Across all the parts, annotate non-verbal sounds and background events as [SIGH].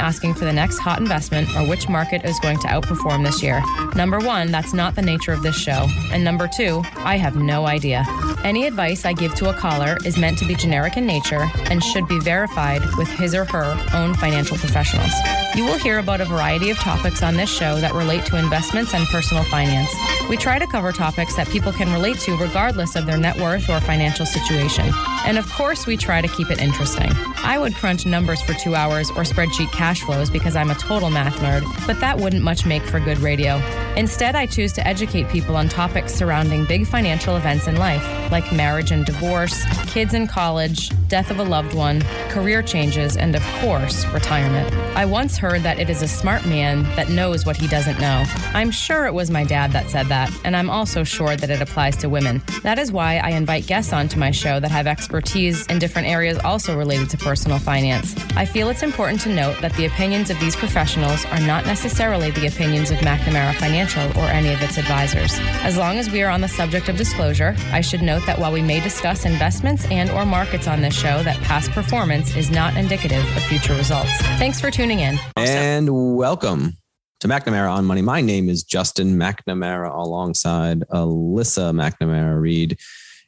asking for the next hot investment or which market is going to outperform this year. Number one, that's not the nature of this show. And number two, I have no idea. Any advice I give to a caller is meant to be generic in nature and should be verified with his or her own financial professionals. You will hear about a variety of topics on this show that relate to investments and personal finance. We try to cover topics that people can relate to regardless of their net worth or financial situation. And of course, we try to keep it interesting. I would crunch numbers for two hours or spreadsheet cash flows because I'm a total math nerd, but that wouldn't much make for good radio. Instead, I choose to educate people on topics surrounding big financial events in life, like marriage and divorce, kids in college, death of a loved one, career changes, and of course, retirement. I once heard that it is a smart man that knows what he doesn't know. I'm sure it was my dad that said that, and I'm also sure that it applies to women. That is why I invite guests onto my show that have expertise in different areas also related to personal finance. I feel it's important to note that the opinions of these professionals are not necessarily the opinions of McNamara Financial or any of its advisors. As long as we are on the subject of disclosure, I should note that while we may discuss investments and or markets on this show, that past performance is not indicative of future results. Thanks for tuning in. And welcome to McNamara on Money. My name is Justin McNamara alongside Alyssa McNamara Reed.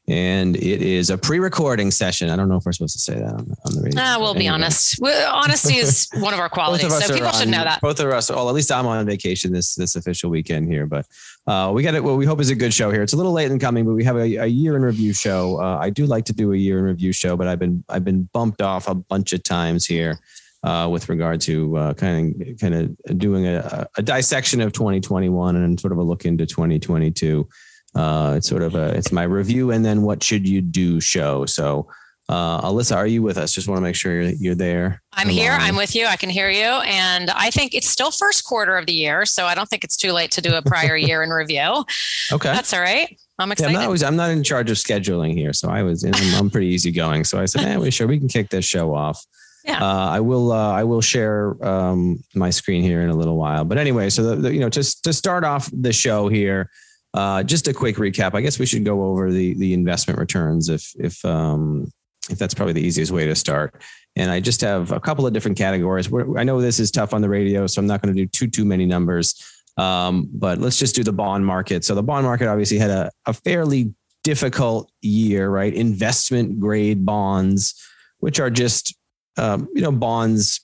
And it is a pre-recording session. I don't know if we're supposed to say that on, on the radio. Ah, we'll be honest. Honesty is one of our qualities, of so people on, should know that. Both of us, well, at least I'm on vacation this this official weekend here, but uh, we got it. What we hope is a good show here. It's a little late in coming, but we have a, a year in review show. Uh, I do like to do a year in review show, but I've been I've been bumped off a bunch of times here uh, with regard to uh, kind of kind of doing a, a, dissection of 2021 and sort of a look into 2022. Uh, it's sort of a it's my review and then what should you do show. So, uh, Alyssa, are you with us? Just want to make sure you're, you're there. I'm here. I'm with you. I can hear you, and I think it's still first quarter of the year, so I don't think it's too late to do a prior year in review. [LAUGHS] Okay, that's all right. I'm excited. Yeah, I'm, not always, I'm not in charge of scheduling here, so I was. I'm, I'm pretty easygoing. So I said, "Man, we sure we can kick this show off." Yeah. Uh, I will. Uh, I will share um, my screen here in a little while. But anyway, so the, the, you know, just to start off the show here, uh, just a quick recap. I guess we should go over the the investment returns if if um, if that's probably the easiest way to start. And I just have a couple of different categories. We're, I know this is tough on the radio, so I'm not going to do too too many numbers. Um, but let's just do the bond market. So the bond market obviously had a, a fairly difficult year, right? Investment grade bonds, which are just um, you know, bonds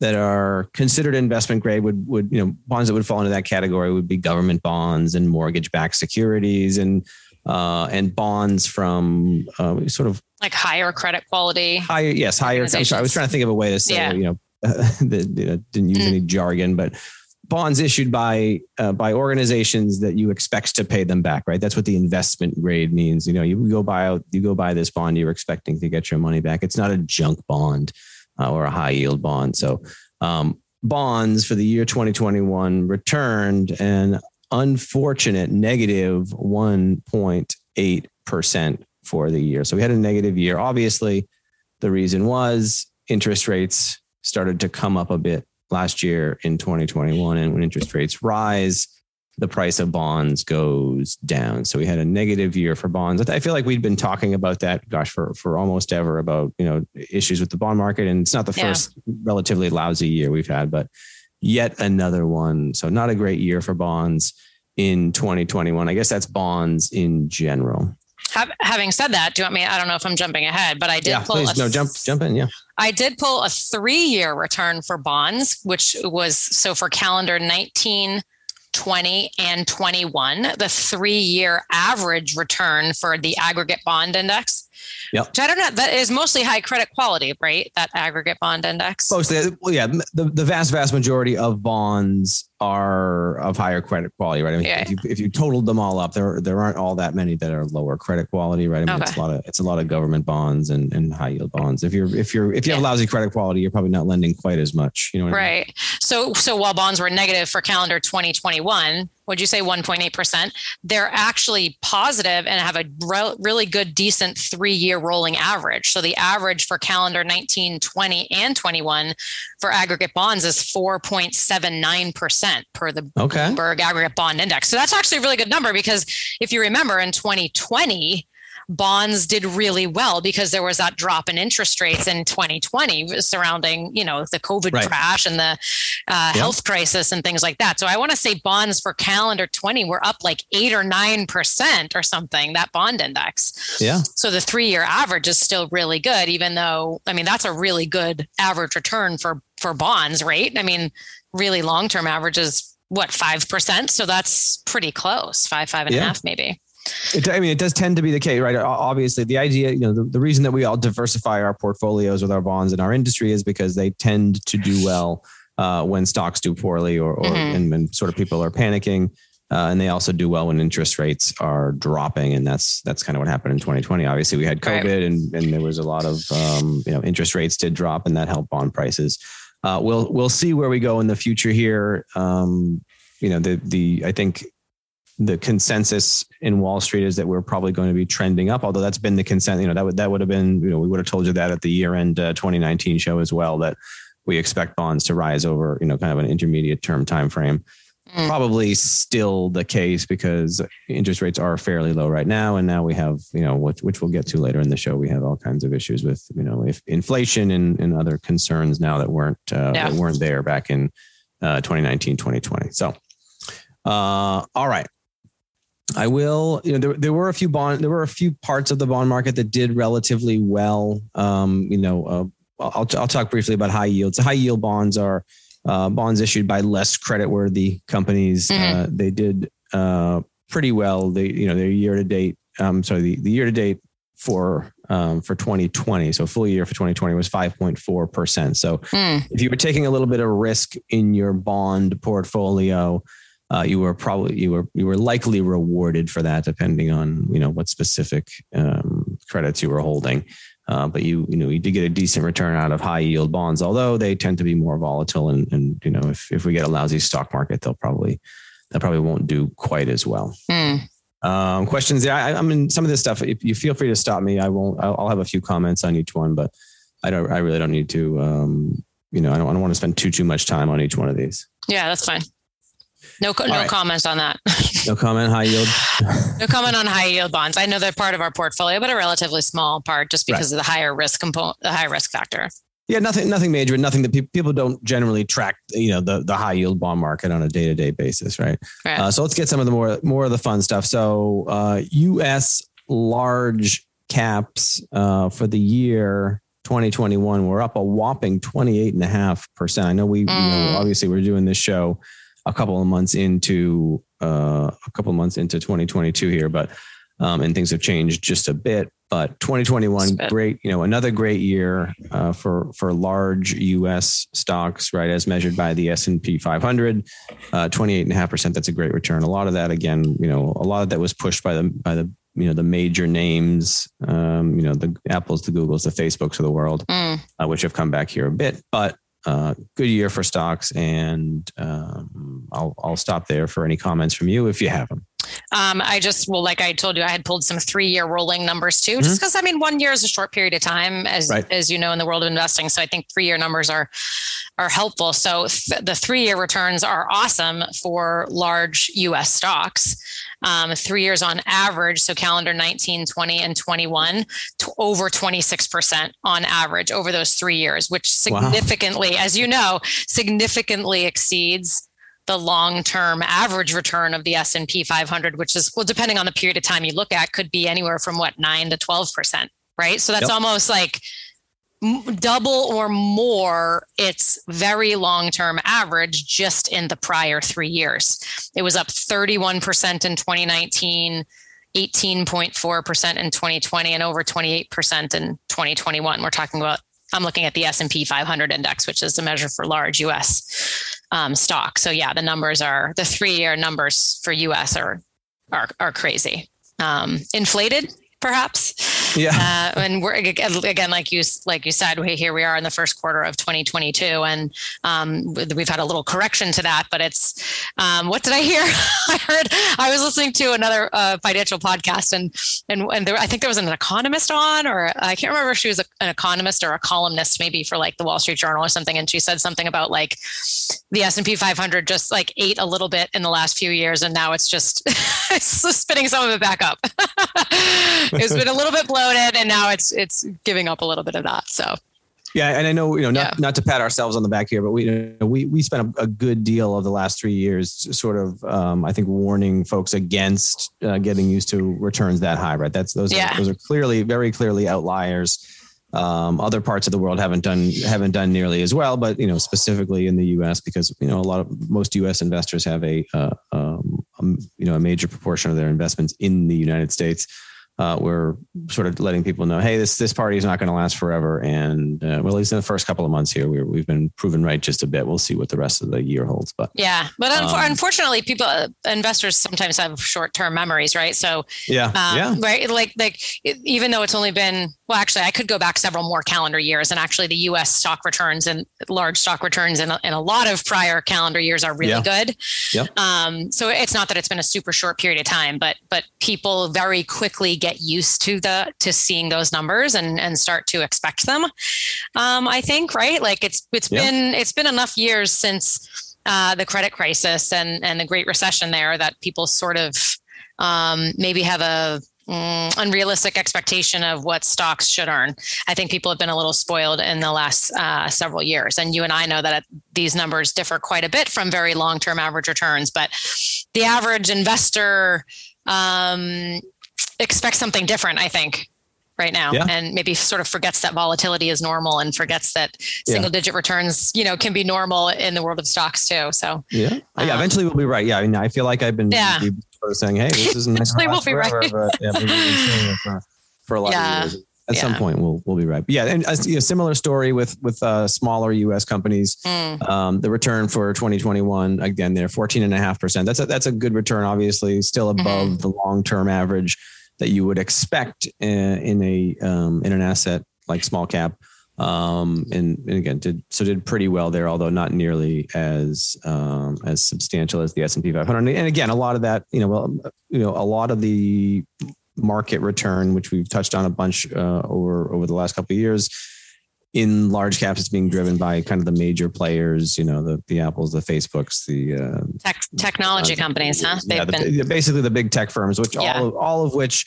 that are considered investment grade would would you know bonds that would fall into that category would be government bonds and mortgage backed securities and uh, and bonds from uh, sort of like higher credit quality. Higher, yes, higher. I'm sorry, I was trying to think of a way to say yeah. you know [LAUGHS] that you know, didn't use mm. any jargon, but bonds issued by uh, by organizations that you expect to pay them back, right? That's what the investment grade means. You know, you go buy out, you go buy this bond, you're expecting to get your money back. It's not a junk bond uh, or a high yield bond. So, um, bonds for the year 2021 returned an unfortunate negative negative 1.8 percent for the year. So we had a negative year. Obviously, the reason was interest rates started to come up a bit last year in 2021. And when interest rates rise, the price of bonds goes down. So we had a negative year for bonds. I feel like we'd been talking about that, gosh, for, for almost ever about, you know, issues with the bond market. And it's not the yeah. first relatively lousy year we've had, but yet another one. So not a great year for bonds in 2021. I guess that's bonds in general. Having said that, do you want me? I don't know if I'm jumping ahead, but I did yeah, pull. Please, a, no, jump, jump in. Yeah, I did pull a three-year return for bonds, which was so for calendar 19, 20, and 21. The three-year average return for the aggregate bond index Yep. Which I don't know. That is mostly high credit quality, right? That aggregate bond index. Mostly, well, yeah. The, the vast, vast majority of bonds are of higher credit quality, right? I mean, yeah. if you if you totaled them all up, there there aren't all that many that are lower credit quality, right? I mean, okay. it's a lot of it's a lot of government bonds and, and high yield bonds. If you're if you're if you have lousy credit quality, you're probably not lending quite as much. You know, right? I mean? So so while bonds were negative for calendar 2021, would you say 1.8%? They're actually positive and have a re- really good, decent three year rolling average. So the average for calendar 19, 20, and 21 for aggregate bonds is 4.79% per the okay. Bloomberg Aggregate Bond Index. So that's actually a really good number because if you remember in 2020, bonds did really well because there was that drop in interest rates in 2020 surrounding you know the covid right. crash and the uh, yep. health crisis and things like that so i want to say bonds for calendar 20 were up like 8 or 9% or something that bond index yeah so the 3 year average is still really good even though i mean that's a really good average return for for bonds right i mean really long term average is what 5% so that's pretty close five five and yeah. a half maybe it, I mean, it does tend to be the case, right? Obviously, the idea, you know, the, the reason that we all diversify our portfolios with our bonds in our industry is because they tend to do well uh, when stocks do poorly or, or mm-hmm. and when sort of people are panicking. Uh, and they also do well when interest rates are dropping, and that's that's kind of what happened in 2020. Obviously, we had COVID, right. and and there was a lot of um, you know interest rates did drop, and that helped bond prices. Uh, we'll we'll see where we go in the future here. Um, you know, the the I think the consensus in Wall Street is that we're probably going to be trending up. Although that's been the consent, you know, that would that would have been, you know, we would have told you that at the year end uh, 2019 show as well that we expect bonds to rise over, you know, kind of an intermediate term time frame. Mm. Probably still the case because interest rates are fairly low right now, and now we have, you know, which, which we'll get to later in the show. We have all kinds of issues with, you know, if inflation and, and other concerns now that weren't uh, yeah. that weren't there back in uh, 2019, 2020. So, uh, all right. I will. You know, there, there were a few bond, there were a few parts of the bond market that did relatively well. Um, you know, uh, I'll I'll talk briefly about high yields. High yield bonds are uh, bonds issued by less creditworthy companies. Mm-hmm. Uh, they did uh, pretty well. They you know their year to date. Um, sorry, the, the year to date for um, for 2020. So full year for 2020 was 5.4 percent. So mm. if you were taking a little bit of risk in your bond portfolio uh, you were probably you were you were likely rewarded for that, depending on you know what specific um, credits you were holding. Uh, but you you know you did get a decent return out of high yield bonds, although they tend to be more volatile. And and you know if if we get a lousy stock market, they'll probably they probably won't do quite as well. Mm. Um, questions? Yeah, I, I mean some of this stuff. If you feel free to stop me, I won't. I'll, I'll have a few comments on each one, but I don't. I really don't need to. Um, you know, I don't, I don't want to spend too too much time on each one of these. Yeah, that's fine. No, no right. comments on that. no comment high yield. [LAUGHS] no comment on high yield bonds. I know they're part of our portfolio, but a relatively small part, just because right. of the higher risk component, the high risk factor. Yeah, nothing, nothing major, nothing that pe- people don't generally track. You know, the the high yield bond market on a day to day basis, right? right. Uh, so let's get some of the more more of the fun stuff. So, uh, U.S. large caps uh, for the year 2021 we're up a whopping 28 and a half percent I know we, mm. you know, mm. obviously we're doing this show a couple of months into uh, a couple of months into 2022 here, but um, and things have changed just a bit. But 2021, great, you know, another great year uh, for for large U.S. stocks, right, as measured by the S and P 500, uh, 28 and a half percent. That's a great return. A lot of that, again, you know, a lot of that was pushed by the by the you know the major names, um, you know, the Apples, the Googles, the Facebooks of the world, mm. uh, which have come back here a bit, but uh, good year for stocks, and um, I'll I'll stop there for any comments from you if you have them. Um, I just well, like I told you, I had pulled some three-year rolling numbers too, just because mm-hmm. I mean, one year is a short period of time, as right. as you know, in the world of investing. So I think three-year numbers are are helpful. So th- the three-year returns are awesome for large U.S. stocks um, three years on average, so calendar 19, 20, and 21, to over 26% on average over those three years, which significantly, wow. as you know, significantly exceeds the long-term average return of the S&P 500 which is well depending on the period of time you look at could be anywhere from what 9 to 12%, right? So that's yep. almost like double or more its very long-term average just in the prior 3 years. It was up 31% in 2019, 18.4% in 2020 and over 28% in 2021. We're talking about I'm looking at the S&P 500 index, which is a measure for large U.S. Um, stock. So yeah, the numbers are the three-year numbers for U.S. are are, are crazy. Um, inflated, perhaps. Yeah. Uh, and we're again, like you like you said, we, here we are in the first quarter of 2022, and um, we've had a little correction to that. But it's um, what did I hear? [LAUGHS] I heard I was listening to another uh, financial podcast, and and and there, I think there was an economist on, or I can't remember if she was a, an economist or a columnist, maybe for like the Wall Street Journal or something, and she said something about like the S&P 500 just like ate a little bit in the last few years, and now it's just [LAUGHS] it's spinning some of it back up. [LAUGHS] it's been a little bit and now it's it's giving up a little bit of that. So. Yeah, and I know you know not, yeah. not to pat ourselves on the back here, but we you know, we we spent a, a, good deal of the last three years sort of um, I think warning folks against uh, getting used to returns that high. Right, that's those yeah. are, those are clearly very clearly outliers. Um, other parts of the world haven't done haven't done nearly as well, but you know specifically in the U.S. because you know a lot of most U.S. investors have a, uh, um, you know a major proportion of their investments in the United States uh, we're sort of letting people know, hey, this this party is not going to last forever, and uh, well, at least in the first couple of months here, we we've been proven right just a bit. We'll see what the rest of the year holds, but yeah, but um, unfortunately, people uh, investors sometimes have short term memories, right? So yeah, um, yeah, right, like like even though it's only been well, actually, I could go back several more calendar years, and actually, the U.S. stock returns and large stock returns in a, in a lot of prior calendar years are really yeah. good. Yeah. Um, so it's not that it's been a super short period of time, but but people very quickly get get used to the to seeing those numbers and and start to expect them. Um, I think right, like it's it's yeah. been it's been enough years since uh, the credit crisis and and the Great Recession there that people sort of um, maybe have a Mm, unrealistic expectation of what stocks should earn. I think people have been a little spoiled in the last uh, several years. And you and I know that these numbers differ quite a bit from very long term average returns, but the average investor um, expects something different, I think, right now. Yeah. And maybe sort of forgets that volatility is normal and forgets that single digit returns, you know, can be normal in the world of stocks too. So yeah. Um, yeah, eventually we'll be right. Yeah. I mean, I feel like I've been yeah. saying, hey, this isn't [LAUGHS] eventually we'll be forever, right. but yeah, we've been for, for a lot yeah. of years at yeah. some point we'll we'll be right. But yeah, and a, a similar story with with uh, smaller U.S. companies. Mm. Um, the return for 2021 again, they're 14 and a half percent. That's a that's a good return. Obviously, still above mm-hmm. the long term average that you would expect in, in a um, in an asset like small cap. Um, and, and, again, did so did pretty well there, although not nearly as um, as substantial as the S and P 500. And again, a lot of that, you know, well, you know, a lot of the market return, which we've touched on a bunch uh, over over the last couple of years, in large caps, it's being driven by kind of the major players, you know, the the Apples, the Facebooks, the uh, tech, technology uh, companies, huh? They've yeah, the, been... basically the big tech firms, which yeah. all of, all of which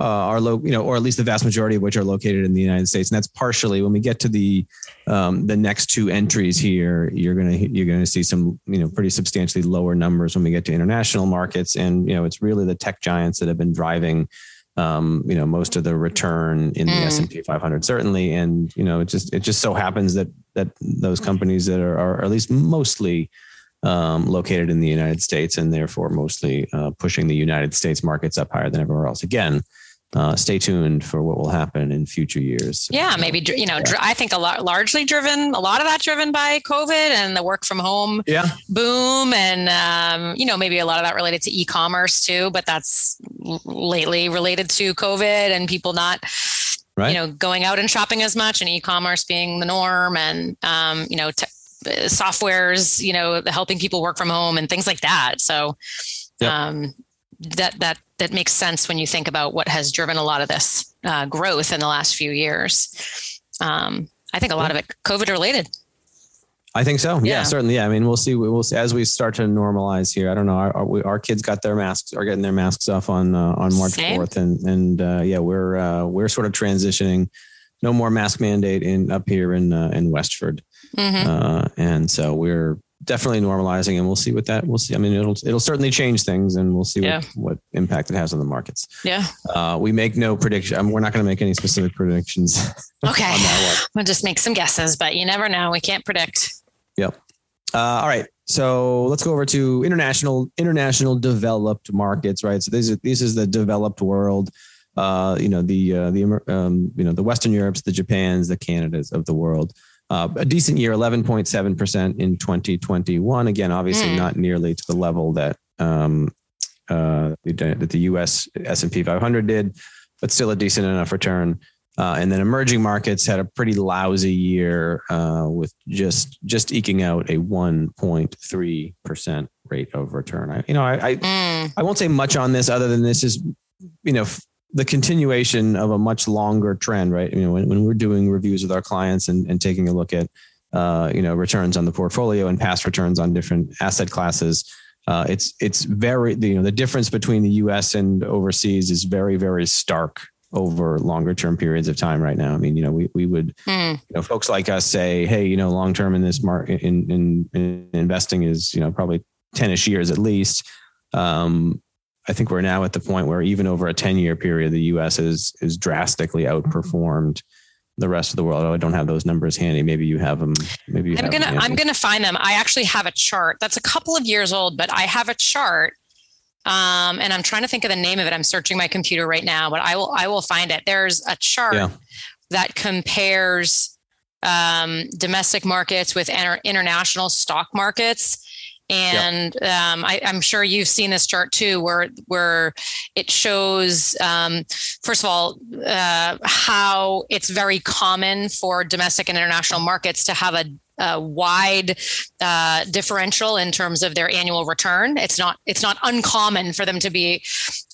uh, are low, you know, or at least the vast majority of which are located in the United States, and that's partially when we get to the um, the next two entries here, you're gonna you're gonna see some you know pretty substantially lower numbers when we get to international markets, and you know it's really the tech giants that have been driving um, you know, most of the return in the mm. S and P 500 certainly, and you know, it just it just so happens that that those companies that are, are at least mostly um, located in the United States and therefore mostly uh, pushing the United States markets up higher than everywhere else. Again, uh, stay tuned for what will happen in future years. Yeah, maybe you know, I think a lot largely driven, a lot of that driven by COVID and the work from home yeah. boom, and um, you know, maybe a lot of that related to e-commerce too. But that's lately related to COVID and people not. Right. You know, going out and shopping as much, and e-commerce being the norm, and um, you know, te- softwares, you know, helping people work from home and things like that. So, yep. um, that that that makes sense when you think about what has driven a lot of this uh, growth in the last few years. Um, I think a lot of it COVID related. I think so. Yeah. yeah, certainly. Yeah. I mean, we'll see. We'll see as we start to normalize here. I don't know. Our, our, our kids got their masks, are getting their masks off on uh, on March fourth, and and uh, yeah, we're uh, we're sort of transitioning. No more mask mandate in up here in uh, in Westford, mm-hmm. Uh, and so we're definitely normalizing, and we'll see what that we'll see. I mean, it'll it'll certainly change things, and we'll see yeah. what, what impact it has on the markets. Yeah. Uh, we make no prediction. we're not going to make any specific predictions. [LAUGHS] Okay. We'll just make some guesses, but you never know. We can't predict. Yep. Uh, all right. So let's go over to international international developed markets, right? So this is this is the developed world. Uh, you know the uh, the um, you know the Western Europes, the Japans, the Canadas of the world. Uh, a decent year, 11.7% in 2021. Again, obviously mm. not nearly to the level that um, uh, that the U.S. S&P 500 did, but still a decent enough return. Uh, and then emerging markets had a pretty lousy year uh, with just just eking out a 1.3 percent rate of return. I, you know, I I, mm. I won't say much on this other than this is you know the continuation of a much longer trend, right? You know, when, when we're doing reviews with our clients and, and taking a look at, uh, you know, returns on the portfolio and past returns on different asset classes, uh, it's it's very you know the difference between the U.S. and overseas is very very stark over longer term periods of time right now. I mean, you know, we we would mm. you know folks like us say, hey, you know, long term in this market in, in, in investing is you know probably ten ish years at least. Um, I think we're now at the point where even over a 10 year period, the US is, is drastically outperformed the rest of the world. I don't have those numbers handy. Maybe you have them. Maybe you I'm gonna I'm gonna find them. I actually have a chart that's a couple of years old, but I have a chart, um, and I'm trying to think of the name of it. I'm searching my computer right now, but I will I will find it. There's a chart yeah. that compares um, domestic markets with inter- international stock markets and um, I, am sure you've seen this chart too, where where it shows um, first of all uh, how it's very common for domestic and international markets to have a a wide uh, differential in terms of their annual return. It's not it's not uncommon for them to be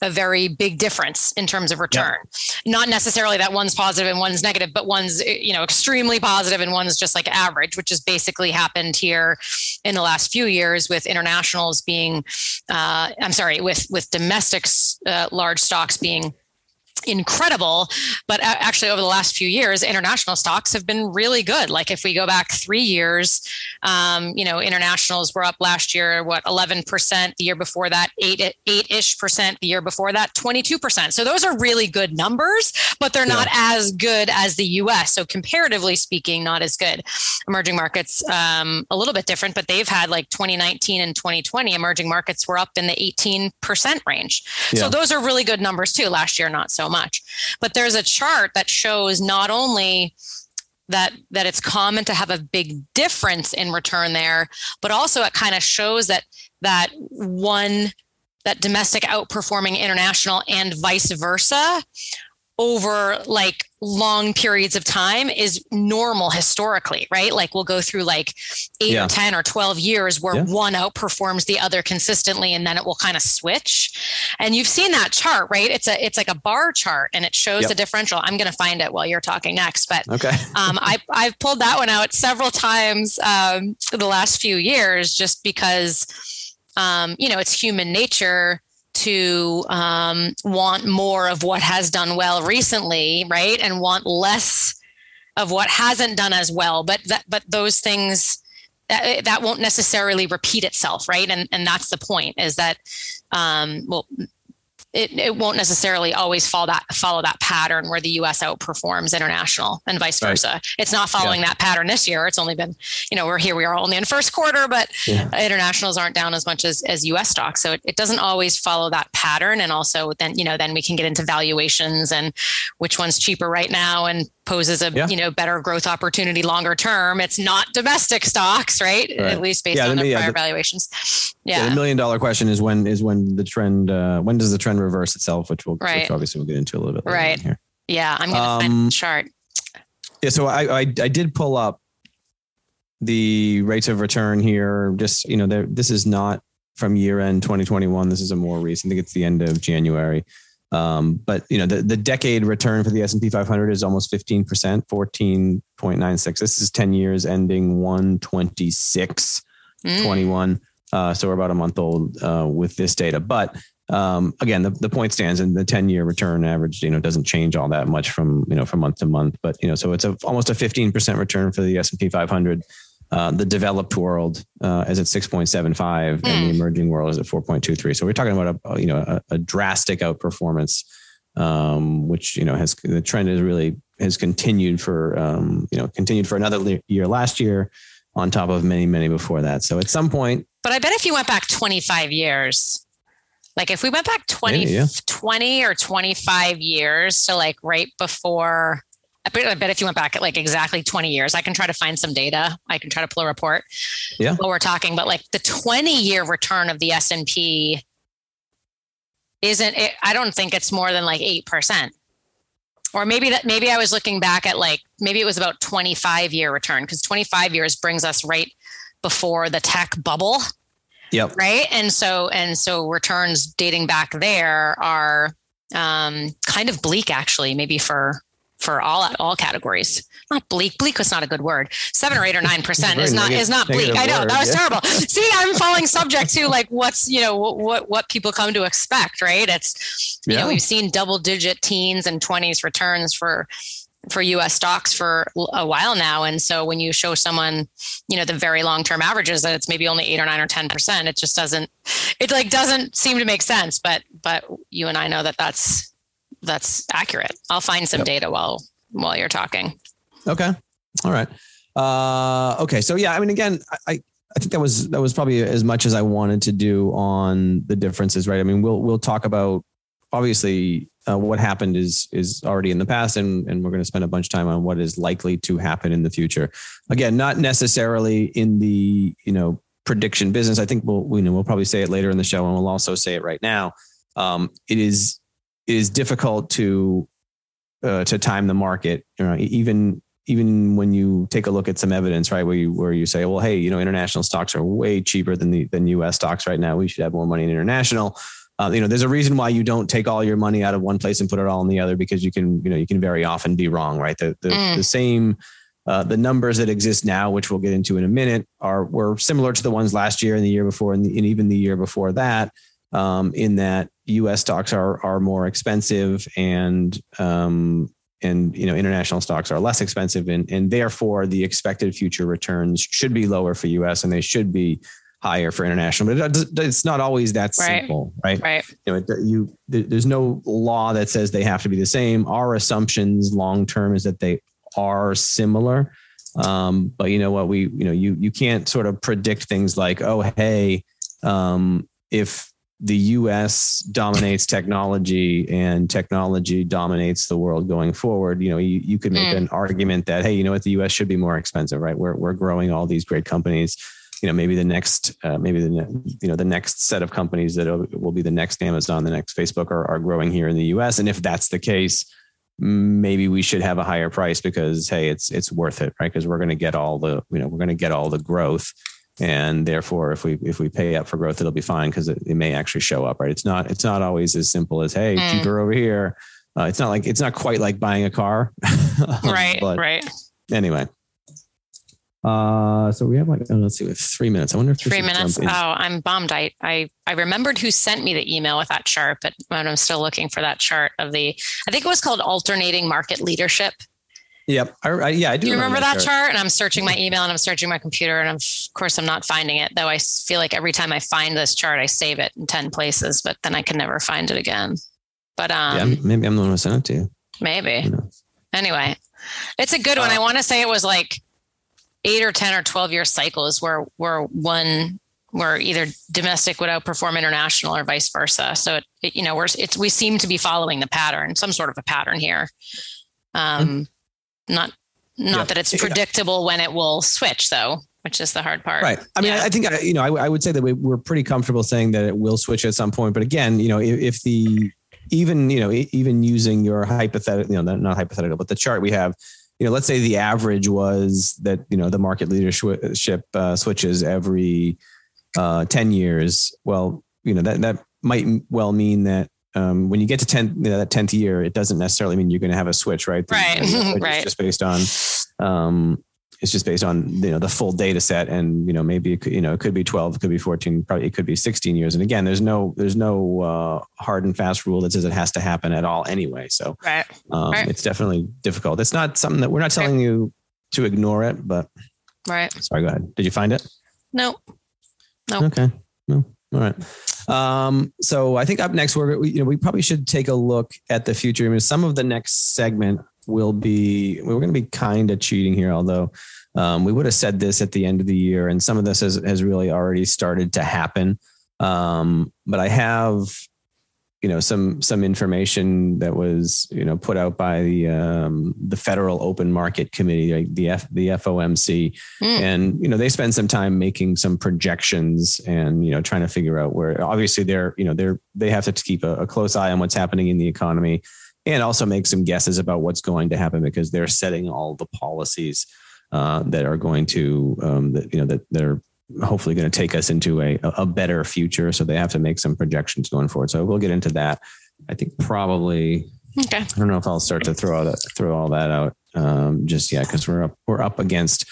a very big difference in terms of return. Yeah. Not necessarily that one's positive and one's negative, but one's you know extremely positive and one's just like average, which has basically happened here in the last few years with internationals being, uh, I'm sorry, with with domestic uh, large stocks being incredible. But actually over the last few years international stocks have been really good. Like if we go back three years um, you know internationals were up last year what 11% the year before that 8 8ish percent the year before that 22% so those are really good numbers but they're not yeah. as good as the us so comparatively speaking not as good. Emerging markets um, a little bit different but they've had like 2019 and 2020 emerging markets were up in the 18% range. Yeah. so those are really good numbers too. Last year not so much. But there's a chart that shows not only that that it's common to have a big difference in return there, but also it kind of shows that that one that domestic outperforming international and vice versa over like long periods of time is normal historically, right? Like we'll go through like eight yeah. or 10 or 12 years where yeah. one outperforms the other consistently and then it will kind of switch. And you've seen that chart, right? It's a it's like a bar chart and it shows yep. the differential. I'm gonna find it while you're talking next. But okay. [LAUGHS] um, I I've pulled that one out several times um, the last few years just because um, you know it's human nature to um, want more of what has done well recently, right, and want less of what hasn't done as well. But that, but those things that, that won't necessarily repeat itself, right? And and that's the point is that um, well, it, it won't necessarily always follow that follow that pattern where the US outperforms international and vice versa. Right. It's not following yeah. that pattern this year. It's only been, you know, we're here, we are only in first quarter, but yeah. internationals aren't down as much as, as US stocks. So it, it doesn't always follow that pattern. And also then, you know, then we can get into valuations and which one's cheaper right now and poses a yeah. you know better growth opportunity longer term. It's not domestic stocks, right? right. At least based yeah, on the, the prior the, valuations. Yeah. The million dollar question is when is when the trend uh, when does the trend reverse itself, which we'll right. which obviously we'll get into a little bit right. here. Yeah, I'm gonna um, find the chart. Yeah, so I, I I did pull up the rates of return here. Just you know, there this is not from year end 2021. This is a more recent. I think it's the end of January. Um, but you know, the, the decade return for the S&P 500 is almost 15%, 14.96. This is 10 years ending 126, mm. 21. Uh, so we're about a month old uh, with this data. But um, again, the, the point stands and the 10 year return average, you know, doesn't change all that much from, you know, from month to month, but, you know, so it's a, almost a 15% return for the S&P 500. Uh, the developed world uh, is at 6.75 mm. and the hmm. emerging world is at 4.23. So we're talking about a, you know, a, a drastic outperformance, um, which, you know, has the trend is really has continued for, um, you know, continued for another year last year on top of many, many before that. So at some point. But I bet if you went back 25 years, like if we went back 20, yeah. 20 or 25 years to like right before I bet, I bet if you went back at like exactly 20 years, I can try to find some data. I can try to pull a report. Yeah. What we're talking, but like the 20 year return of the S&P isn't it, I don't think it's more than like 8%. Or maybe that maybe I was looking back at like maybe it was about 25 year return because 25 years brings us right before the tech bubble. Yep. Right. And so and so returns dating back there are um, kind of bleak actually, maybe for for all all categories. Not bleak. Bleak was not a good word. Seven or eight or nine percent is not is not bleak. I know word, that was yeah. terrible. See, I'm falling subject to like what's you know what what people come to expect. Right? It's you yeah. know we've seen double digit teens and twenties returns for for US stocks for a while now. And so when you show someone, you know, the very long term averages that it's maybe only eight or nine or 10%, it just doesn't, it like doesn't seem to make sense. But, but you and I know that that's, that's accurate. I'll find some yep. data while while you're talking. Okay. All right. Uh, okay. So yeah, I mean, again, I, I think that was that was probably as much as I wanted to do on the differences, right? I mean, we'll we'll talk about obviously uh, what happened is is already in the past, and and we're going to spend a bunch of time on what is likely to happen in the future. Again, not necessarily in the you know prediction business. I think we'll you know we'll probably say it later in the show, and we'll also say it right now. Um, it is is difficult to uh, to time the market. You know, even even when you take a look at some evidence, right, where you where you say, well, hey, you know, international stocks are way cheaper than the than U.S. stocks right now. We should have more money in international. Uh, you know, there's a reason why you don't take all your money out of one place and put it all in the other because you can, you know, you can very often be wrong, right? The the, mm. the same. Uh, the numbers that exist now, which we'll get into in a minute, are were similar to the ones last year and the year before, and, the, and even the year before that um, in that U.S. stocks are are more expensive and um, and you know international stocks are less expensive and and therefore the expected future returns should be lower for U.S. and they should be higher for international. But it's not always that right. simple, right? Right. You know, you there's no law that says they have to be the same. Our assumptions long term is that they are similar. Um, but you know what we you know you you can't sort of predict things like oh hey um, if the US dominates technology and technology dominates the world going forward, you know, you, you could make mm. an argument that, hey, you know what, the US should be more expensive, right? We're, we're growing all these great companies. You know, maybe the next, uh, maybe the, you know, the next set of companies that will be the next Amazon, the next Facebook are, are growing here in the US. And if that's the case, maybe we should have a higher price because, hey, it's, it's worth it, right? Because we're going to get all the, you know, we're going to get all the growth and therefore if we if we pay up for growth it'll be fine because it, it, may actually show up right it's not it's not always as simple as hey mm. cheaper over here uh, it's not like it's not quite like buying a car [LAUGHS] right right anyway uh, so we have like oh, let's see, with three minutes. I wonder if three minutes. Oh, I'm bummed. I I I remembered who sent me the email with that chart, but I'm still looking for that chart of the. I think it was called alternating market leadership. Yep. I, I, yeah, I do. You remember, remember that chart? chart? And I'm searching my email and I'm searching my computer, and I'm, of course I'm not finding it. Though I feel like every time I find this chart, I save it in ten places, but then I can never find it again. But um, yeah, maybe I'm the one who sent it to you. Maybe. Anyway, it's a good uh, one. I want to say it was like eight or ten or twelve year cycles where where one where either domestic would outperform international or vice versa. So it, it you know we're it's we seem to be following the pattern, some sort of a pattern here. Um, mm-hmm not not yeah. that it's predictable when it will switch though which is the hard part right i mean yeah. i think you know I, I, would say that we, we're pretty comfortable saying that it will switch at some point but again you know if, if the even you know even using your hypothetical you know not hypothetical but the chart we have you know let's say the average was that you know the market leadership uh, switches every uh, 10 years well you know that that might well mean that um, when you get to 10, you know, that 10th year, it doesn't necessarily mean you're going to have a switch, right? Right. [LAUGHS] right. It's just based on, um, it's just based on, you know, the full data set and, you know, maybe, it could, you know, it could be 12, it could be 14, probably it could be 16 years. And again, there's no, there's no, uh, hard and fast rule that says it has to happen at all anyway. So right. Um, right. it's definitely difficult. It's not something that we're not telling right. you to ignore it, but Right. Sorry, go ahead. Did you find it? No. No. Okay. No. All right. Um, so I think up next, we're we, you know we probably should take a look at the future. I mean, some of the next segment will be we're going to be kind of cheating here, although um, we would have said this at the end of the year, and some of this has has really already started to happen. Um, but I have you know some some information that was you know put out by the um, the Federal Open Market Committee, like the F, the FOMC, mm. and you know they spend some time making some projections and you know trying to figure out where obviously they're you know they're they have to keep a, a close eye on what's happening in the economy and also make some guesses about what's going to happen because they're setting all the policies uh, that are going to um, that you know that they're hopefully going to take us into a, a better future. So they have to make some projections going forward. So we'll get into that. I think probably. Okay. I don't know if I'll start to throw that throw all that out um, just yet because we're up we're up against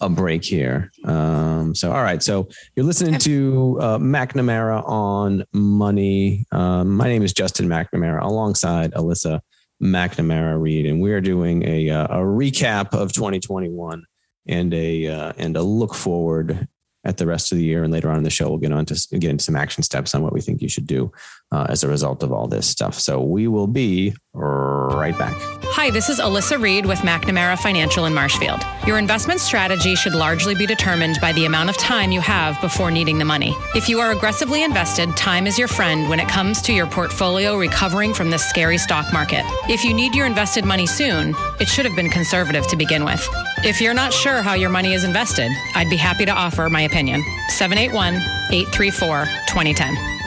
a break here. Um, so all right. So you're listening to uh, McNamara on Money. Um, my name is Justin McNamara alongside Alyssa McNamara Reed, and we are doing a uh, a recap of 2021 and a uh, and a look forward at the rest of the year. And later on in the show, we'll get on to get into some action steps on what we think you should do uh, as a result of all this stuff. So we will be right back. Hi, this is Alyssa Reed with McNamara Financial in Marshfield. Your investment strategy should largely be determined by the amount of time you have before needing the money. If you are aggressively invested, time is your friend when it comes to your portfolio recovering from this scary stock market. If you need your invested money soon, it should have been conservative to begin with. If you're not sure how your money is invested, I'd be happy to offer my opinion. 781 834 2010.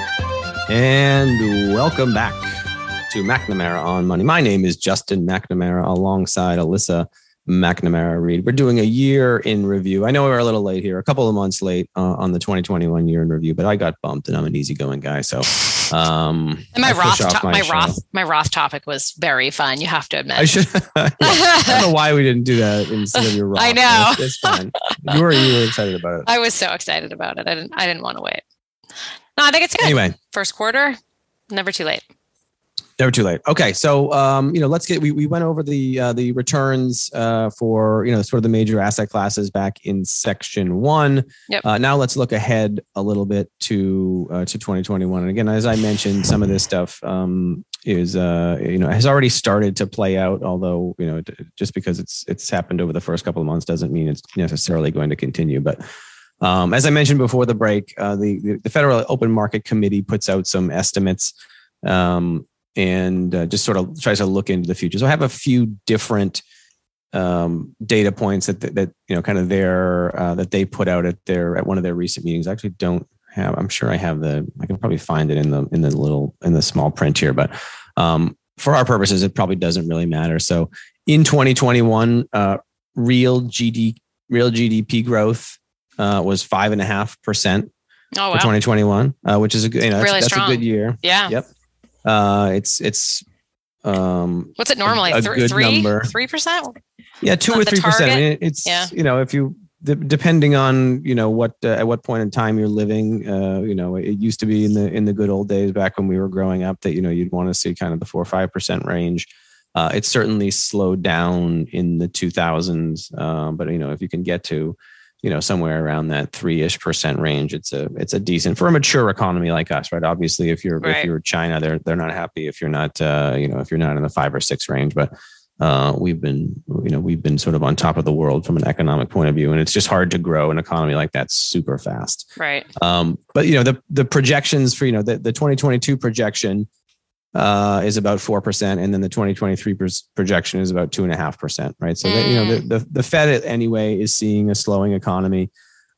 And welcome back to McNamara on Money. My name is Justin McNamara alongside Alyssa McNamara Reed. We're doing a year in review. I know we're a little late here, a couple of months late uh, on the 2021 year in review, but I got bumped and I'm an easygoing guy. So, um, and my Roth, to- my, my Roth, my Roth topic was very fun. You have to admit. I should. [LAUGHS] I don't know why we didn't do that instead of your [LAUGHS] Roth. I know. It's, it's fine. You were you were excited about it. I was so excited about it. I didn't. I didn't want to wait. No, I think it's good. Anyway, first quarter, never too late. Never too late. Okay, so um, you know, let's get we, we went over the uh, the returns uh, for you know sort of the major asset classes back in section one. Yep. Uh, now let's look ahead a little bit to uh, to 2021. And again, as I mentioned, some of this stuff um, is uh, you know has already started to play out. Although you know just because it's it's happened over the first couple of months doesn't mean it's necessarily going to continue. But um, as I mentioned before the break, uh, the the Federal Open Market Committee puts out some estimates. Um, and uh, just sort of tries to look into the future. So I have a few different um, data points that, that, you know kind of their uh, that they put out at their at one of their recent meetings. I actually don't have. I'm sure I have the. I can probably find it in the in the little in the small print here, but um, for our purposes, it probably doesn't really matter. So in 2021, uh, real GD real GDP growth uh, was five and a half percent oh, for 2021, uh, which is a good, you know, really that's, that's a good year. Yeah. Yep. Uh, it's it's um, what's it normally? A, a Th- good three, number. three percent. Yeah, two or three percent. I mean, it's yeah. you know if you depending on you know what uh, at what point in time you're living uh, you know it used to be in the in the good old days back when we were growing up that you know you'd want to see kind of the four or five percent range uh, it's certainly slowed down in the 2000s um, but you know if you can get to you know somewhere around that three ish percent range. It's a it's a decent for a mature economy like us, right? Obviously, if you're right. if you're China, they're they're not happy if you're not uh, you know if you're not in the five or six range, but uh, we've been you know we've been sort of on top of the world from an economic point of view and it's just hard to grow an economy like that super fast right um, but you know the the projections for you know the, the 2022 projection uh, is about 4%. And then the 2023 projection is about 2.5%, right? So, mm. that, you know, the, mm. the, the, Fed anyway is seeing a slowing economy.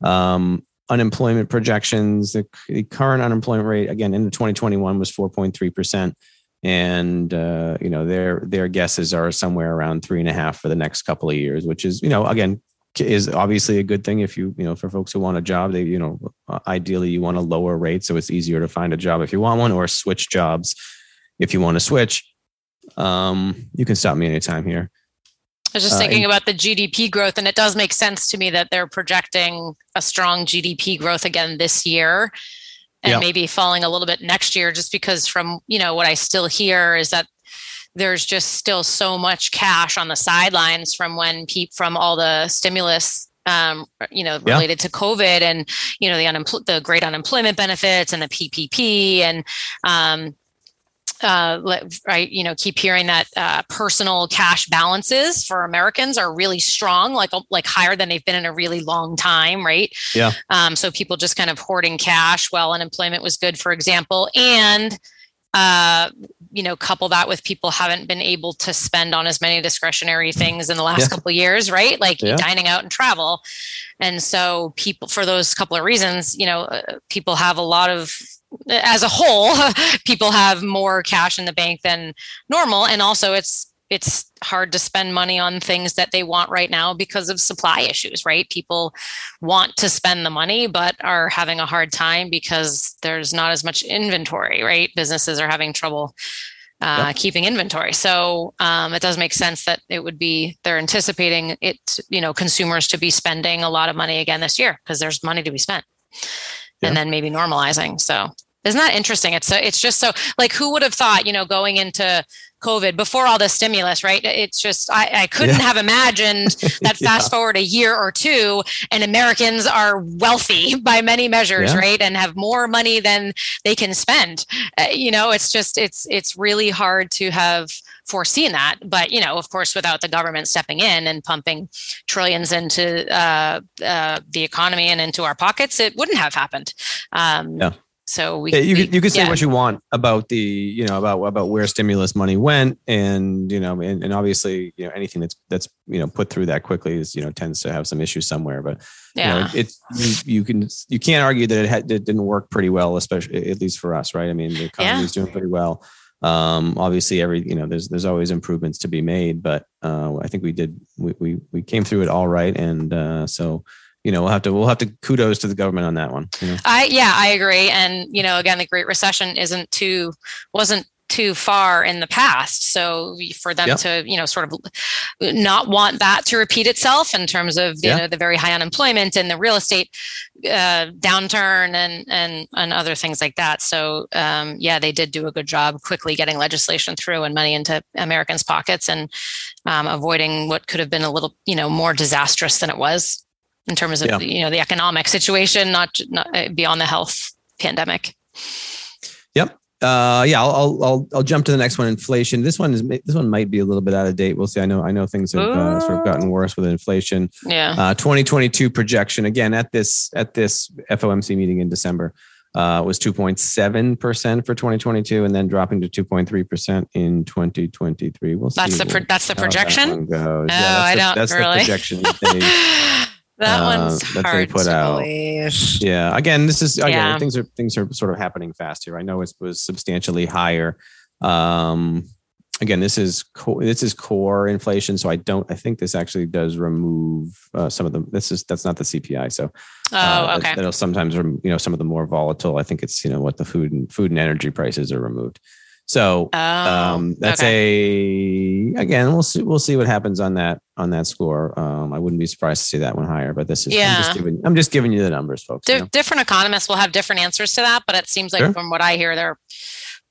Um, unemployment projections, the, the, current unemployment rate, again, in 2021 was 4.3%. And, uh, you know, their, their guesses are somewhere around three and a half for the next couple of years, which is, you know, again, is obviously a good thing if you you know for folks who want a job they you know ideally you want a lower rate so it's easier to find a job if you want one or switch jobs if you want to switch, um, you can stop me anytime here. I was just uh, thinking about the GDP growth, and it does make sense to me that they're projecting a strong GDP growth again this year and yeah. maybe falling a little bit next year, just because from you know what I still hear is that there's just still so much cash on the sidelines from when pe- from all the stimulus um, you know, related yeah. to COVID and, you know, the, unempl- the great unemployment benefits and the PPP and, um, uh, right, you know, keep hearing that uh, personal cash balances for Americans are really strong, like like higher than they've been in a really long time, right? Yeah. Um, so people just kind of hoarding cash while unemployment was good, for example, and uh, you know, couple that with people haven't been able to spend on as many discretionary things in the last yeah. couple years, right? Like yeah. dining out and travel. And so people, for those couple of reasons, you know, uh, people have a lot of as a whole, [LAUGHS] people have more cash in the bank than normal. And also it's it's hard to spend money on things that they want right now because of supply issues, right? People want to spend the money, but are having a hard time because there's not as much inventory, right? Businesses are having trouble uh, yep. keeping inventory. So um, it does make sense that it would be they're anticipating it, you know, consumers to be spending a lot of money again this year because there's money to be spent, and then maybe normalizing. So isn't that interesting? It's so, it's just so like who would have thought, you know, going into COVID before all the stimulus, right? It's just I, I couldn't yeah. have imagined [LAUGHS] that yeah. fast forward a year or two, and Americans are wealthy [LAUGHS] by many measures, yeah. right, and have more money than they can spend. Uh, you know, it's just it's it's really hard to have foreseen that. But you know, of course, without the government stepping in and pumping trillions into uh, uh, the economy and into our pockets, it wouldn't have happened. Um, yeah. So we, yeah, you, we, you can say yeah. what you want about the, you know, about, about where stimulus money went. And, you know, and, and obviously, you know, anything that's, that's, you know, put through that quickly is, you know, tends to have some issues somewhere, but yeah, you know, it's, you, you, can, you can't argue that it, had, it didn't work pretty well, especially at least for us. Right. I mean, the economy is doing pretty well. Um, obviously every, you know, there's, there's always improvements to be made, but, uh, I think we did, we, we, we came through it all right. And, uh, so, you know, we'll have to we'll have to kudos to the government on that one. You know? I yeah, I agree. And you know, again, the Great Recession isn't too wasn't too far in the past. So for them yep. to, you know, sort of not want that to repeat itself in terms of, you yeah. know, the very high unemployment and the real estate uh, downturn and, and, and other things like that. So um, yeah, they did do a good job quickly getting legislation through and money into Americans' pockets and um, avoiding what could have been a little, you know, more disastrous than it was in terms of yeah. you know the economic situation, not, not uh, beyond the health pandemic. Yep. Uh, yeah, I'll, I'll I'll jump to the next one. Inflation. This one is this one might be a little bit out of date. We'll see. I know I know things have uh, sort of gotten worse with inflation. Yeah. Uh, 2022 projection again at this at this FOMC meeting in December uh, was 2.7 percent for 2022, and then dropping to 2.3 percent in 2023. We'll that's see. The pro- that's the projection. That oh, yeah, I don't that's really. the projection. [LAUGHS] That uh, one's that hard they put out. Believe. Yeah. Again, this is again yeah. things are things are sort of happening fast here. I know it was substantially higher. Um, again, this is core, this is core inflation, so I don't. I think this actually does remove uh, some of them. This is that's not the CPI. So oh, okay. Will sometimes you know some of the more volatile. I think it's you know what the food and food and energy prices are removed. So oh, um, that's okay. a again. We'll see. We'll see what happens on that on that score. Um, I wouldn't be surprised to see that one higher. But this is yeah. I'm just giving, I'm just giving you the numbers, folks. D- you know? Different economists will have different answers to that, but it seems like sure. from what I hear, they're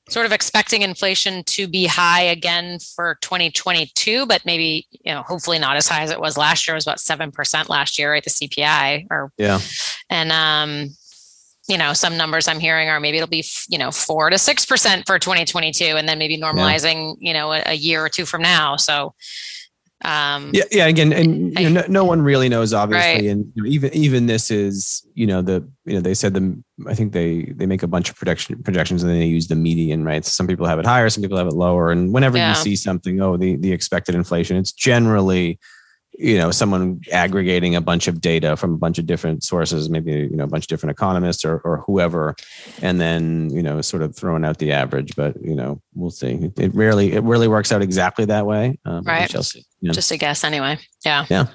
sort of expecting inflation to be high again for 2022, but maybe you know hopefully not as high as it was last year. It was about seven percent last year, right? The CPI or yeah, and um you know some numbers i'm hearing are maybe it'll be you know 4 to 6% for 2022 and then maybe normalizing yeah. you know a, a, year or two from now so um yeah yeah again and you know, no, no, one really knows obviously right. and you know, even even this is you know the you know they said the i think they they make a bunch of projection projections and then they use the median right so some people have it higher some people have it lower and whenever yeah. you see something oh the the expected inflation it's generally you know someone aggregating a bunch of data from a bunch of different sources maybe you know a bunch of different economists or, or whoever and then you know sort of throwing out the average but you know we'll see. It rarely it really works out exactly that way um, right. shall see. You know. just a guess anyway. Yeah. Yeah.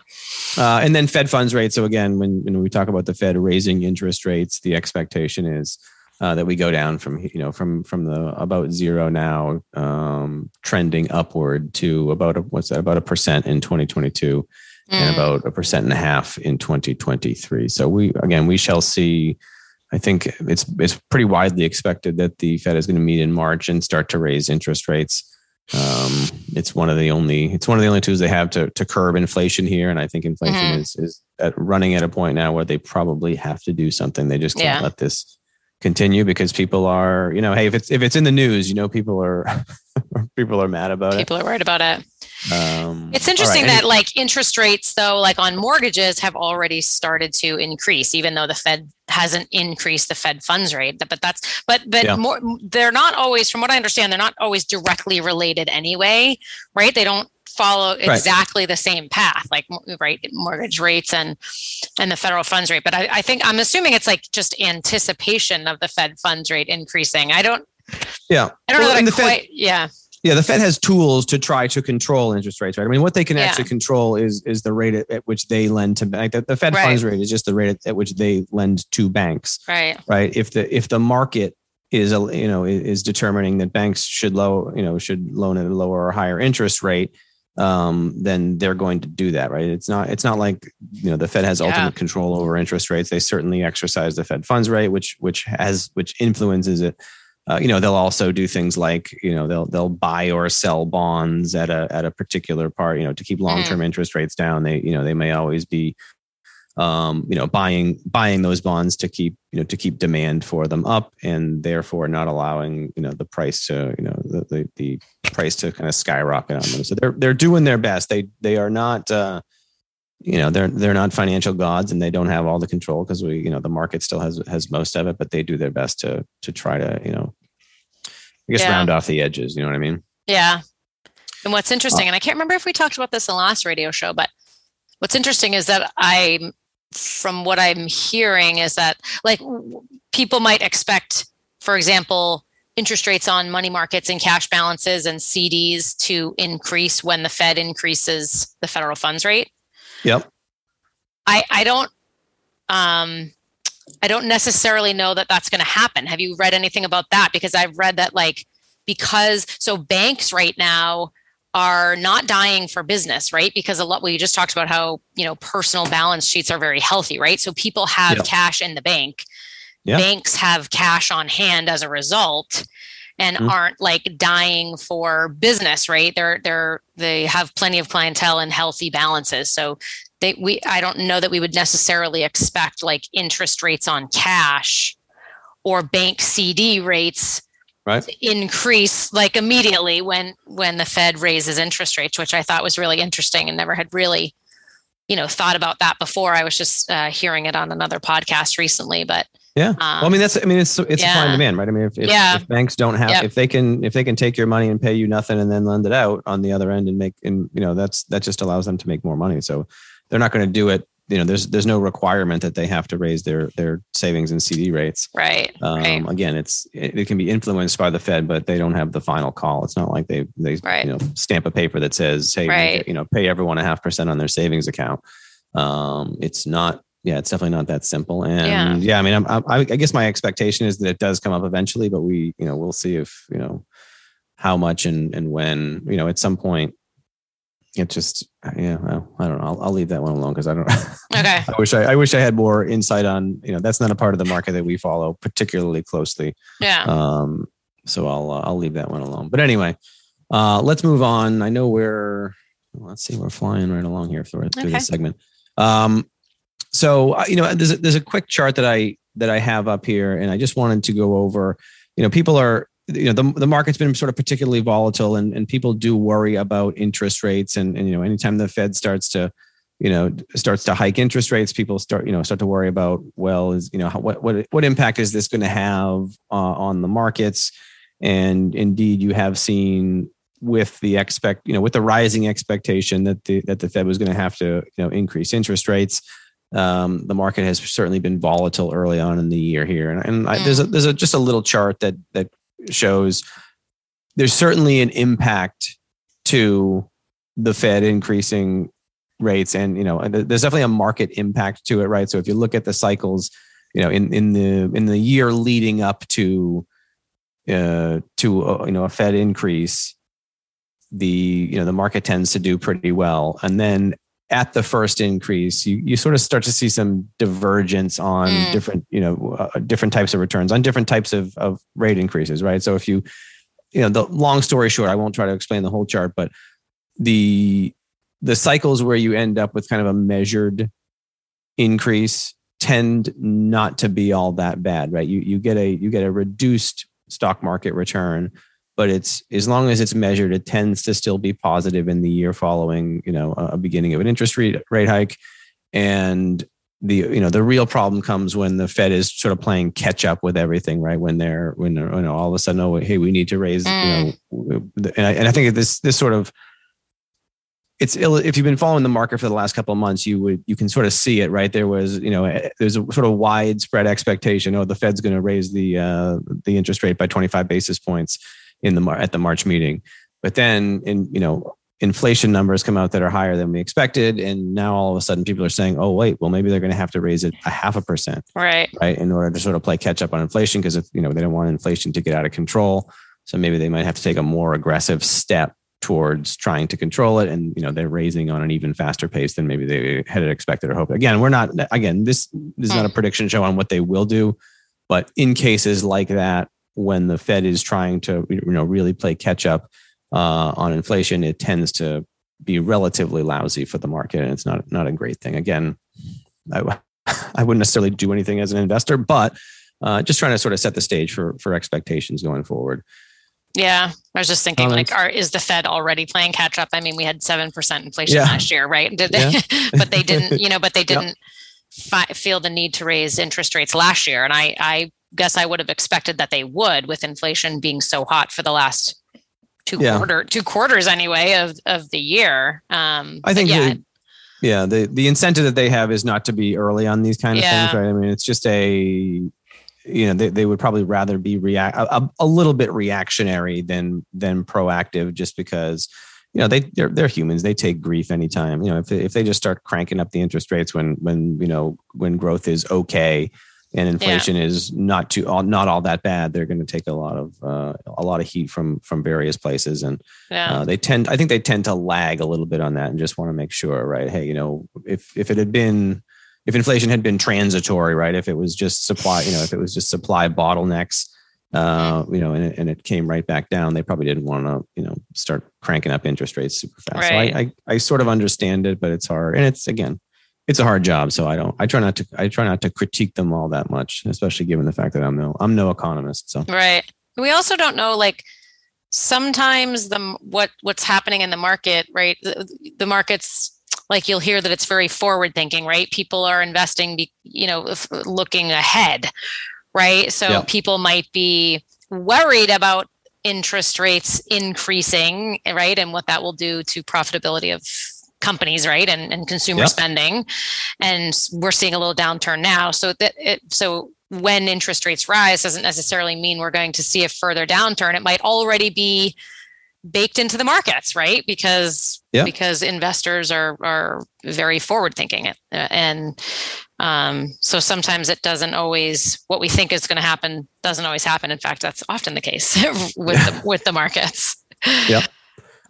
Uh, and then fed funds rate so again when, when we talk about the fed raising interest rates the expectation is uh, that we go down from you know from from the about zero now um, trending upward to about a, what's that about a percent in 2022 mm. and about a percent and a half in 2023 so we again we shall see i think it's it's pretty widely expected that the fed is going to meet in march and start to raise interest rates Um, it's one of the only it's one of the only tools they have to to curb inflation here, and I think inflation mm-hmm. is is at running at a point now where they probably have to do something. They just can't yeah. let this continue because people are you know hey if it's if it's in the news you know people are [LAUGHS] people are mad about people it. People are worried about it um, it's interesting right. that like interest rates though like on mortgages have already started to increase even though the fed hasn't increased the fed funds rate but that's but but yeah. more they're not always from what i understand they're not always directly related anyway right they don't follow exactly right. the same path like right mortgage rates and and the federal funds rate but I, I think i'm assuming it's like just anticipation of the fed funds rate increasing i don't yeah i don't well, know that I quite fed, yeah yeah, the Fed has tools to try to control interest rates, right? I mean, what they can yeah. actually control is is the rate at, at which they lend to like the, the Fed right. funds rate is just the rate at, at, which they lend to banks, right? Right. If the if the market is a you know is determining that banks should low you know should loan at a lower or higher interest rate, um, then they're going to do that, right? It's not it's not like you know the Fed has yeah. ultimate control over interest rates. They certainly exercise the Fed funds rate, which which has which influences it uh, you know they'll also do things like you know they'll they'll buy or sell bonds at a at a particular part you know to keep long term mm. interest rates down. They you know they may always be um, you know buying buying those bonds to keep you know to keep demand for them up and therefore not allowing you know the price to you know the the, the price to kind of skyrocket on them. So they're they're doing their best. They they are not uh, you know they're they're not financial gods and they don't have all the control because we you know the market still has has most of it but they do their best to to try to you know i guess yeah. round off the edges you know what i mean? Yeah. And what's interesting uh, and i can't remember if we talked about this in the last radio show but what's interesting is that i from what i'm hearing is that like people might expect for example interest rates on money markets and cash balances and cds to increase when the fed increases the federal funds rate Yep. I I don't um I don't necessarily know that that's going to happen. Have you read anything about that? Because I've read that like because so banks right now are not dying for business, right? Because a lot we just talked about how, you know, personal balance sheets are very healthy, right? So people have yep. cash in the bank. Yep. Banks have cash on hand as a result and mm-hmm. aren't like dying for business, right? They're they're they have plenty of clientele and healthy balances. So they we I don't know that we would necessarily expect like interest rates on cash or bank CD rates right. increase like immediately when when the Fed raises interest rates, which I thought was really interesting and never had really you know thought about that before. I was just uh, hearing it on another podcast recently, but yeah. Um, well, I mean, that's, I mean, it's, it's yeah. supply and demand, right? I mean, if, if, yeah. if banks don't have, yep. if they can, if they can take your money and pay you nothing and then lend it out on the other end and make, and, you know, that's, that just allows them to make more money. So they're not going to do it. You know, there's, there's no requirement that they have to raise their, their savings and CD rates. Right. Um, right. Again, it's, it, it, can be influenced by the Fed, but they don't have the final call. It's not like they, they, right. you know, stamp a paper that says, Hey, right. you know, pay everyone a half percent on their savings account. Um, it's not, yeah, it's definitely not that simple. And yeah, yeah I mean, I'm, I, I guess my expectation is that it does come up eventually, but we, you know, we'll see if, you know, how much and, and when, you know, at some point it just, yeah, well, I don't know. I'll, I'll leave that one alone because I don't, [LAUGHS] okay. I wish I, I wish I had more insight on, you know, that's not a part of the market that we follow particularly closely. Yeah. Um, so I'll, uh, I'll leave that one alone. But anyway, uh, let's move on. I know we're, let's see, we're flying right along here through, through okay. this segment. Um, so uh, you know, there's a, there's a quick chart that I that I have up here, and I just wanted to go over. You know, people are you know the, the market's been sort of particularly volatile, and and people do worry about interest rates, and and you know, anytime the Fed starts to you know starts to hike interest rates people start you know start to worry about well is you know how, what what what impact is this going to have uh, on the markets and indeed you have seen with the expect you know with the rising expectation that the that the fed was going to have to you know increase interest rates um, the market has certainly been volatile early on in the year here, and, and I, there's a, mm. there's a, just a little chart that that shows there's certainly an impact to the Fed increasing rates, and you know there's definitely a market impact to it, right? So if you look at the cycles, you know in in the in the year leading up to uh, to uh, you know a Fed increase, the you know the market tends to do pretty well, and then at the first increase, you, you sort of start to see some divergence on mm. different, you know, uh, different types of returns on different types of, of rate increases, right? So if you, you know, the long story short, I won't try to explain the whole chart, but the the cycles where you end up with kind of a measured increase tend not to be all that bad, right? You you get a you get a reduced stock market return, but it's as long as it's measured, it tends to still be positive in the year following, you know, a beginning of an interest rate rate hike. And the you know the real problem comes when the Fed is sort of playing catch up with everything, right? When they're when they're, you know all of a sudden, oh hey, we need to raise, mm. you know, and I, and I think this this sort of it's if you've been following the market for the last couple of months, you would you can sort of see it, right? There was you know there's a sort of widespread expectation. Oh, the Fed's going to raise the uh, the interest rate by 25 basis points in the at the March meeting, but then in you know inflation numbers come out that are higher than we expected and now all of a sudden people are saying oh wait well maybe they're going to have to raise it a half a percent. Right. Right in order to sort of play catch up on inflation because if you know they don't want inflation to get out of control so maybe they might have to take a more aggressive step towards trying to control it and you know they're raising on an even faster pace than maybe they had expected or hoped. Again we're not again this, this is not a hmm. prediction show on what they will do but in cases like that when the fed is trying to you know really play catch up uh, on inflation, it tends to be relatively lousy for the market, and it's not not a great thing. Again, I, [LAUGHS] I wouldn't necessarily do anything as an investor, but uh, just trying to sort of set the stage for for expectations going forward. Yeah, I was just thinking, like, are is the Fed already playing catch up? I mean, we had seven percent inflation yeah. last year, right? Did they? Yeah. [LAUGHS] but they didn't, you know, but they [LAUGHS] didn't yep. fi- feel the need to raise interest rates last year, and I, I guess I would have expected that they would, with inflation being so hot for the last two yeah. quarter two quarters anyway of of the year. Um, I think yeah. The, yeah, the the incentive that they have is not to be early on these kind of yeah. things, right? I mean, it's just a you know they, they would probably rather be react a, a little bit reactionary than than proactive just because you know they they're, they're humans they take grief anytime you know if they, if they just start cranking up the interest rates when when you know when growth is okay and inflation yeah. is not too not all that bad they're going to take a lot of uh, a lot of heat from from various places and yeah. uh, they tend i think they tend to lag a little bit on that and just want to make sure right hey you know if if it had been if inflation had been transitory right if it was just supply you know if it was just supply bottlenecks uh, mm-hmm. you know, and it, and it came right back down. They probably didn't want to, you know, start cranking up interest rates super fast. Right. So I, I, I sort of understand it, but it's hard. And it's again, it's a hard job. So I don't, I try not to, I try not to critique them all that much, especially given the fact that I'm no, I'm no economist. So, right. We also don't know, like, sometimes the, what, what's happening in the market, right. The, the markets, like you'll hear that it's very forward thinking, right? People are investing, you know, looking ahead, right? So yeah. people might be worried about interest rates increasing, right? And what that will do to profitability of companies, right, and, and consumer yep. spending, and we're seeing a little downturn now. So that it, so when interest rates rise doesn't necessarily mean we're going to see a further downturn. It might already be baked into the markets, right? Because because investors are are very forward thinking, and um, so sometimes it doesn't always what we think is going to happen doesn't always happen. In fact, that's often the case [LAUGHS] with the, with the markets. Yep.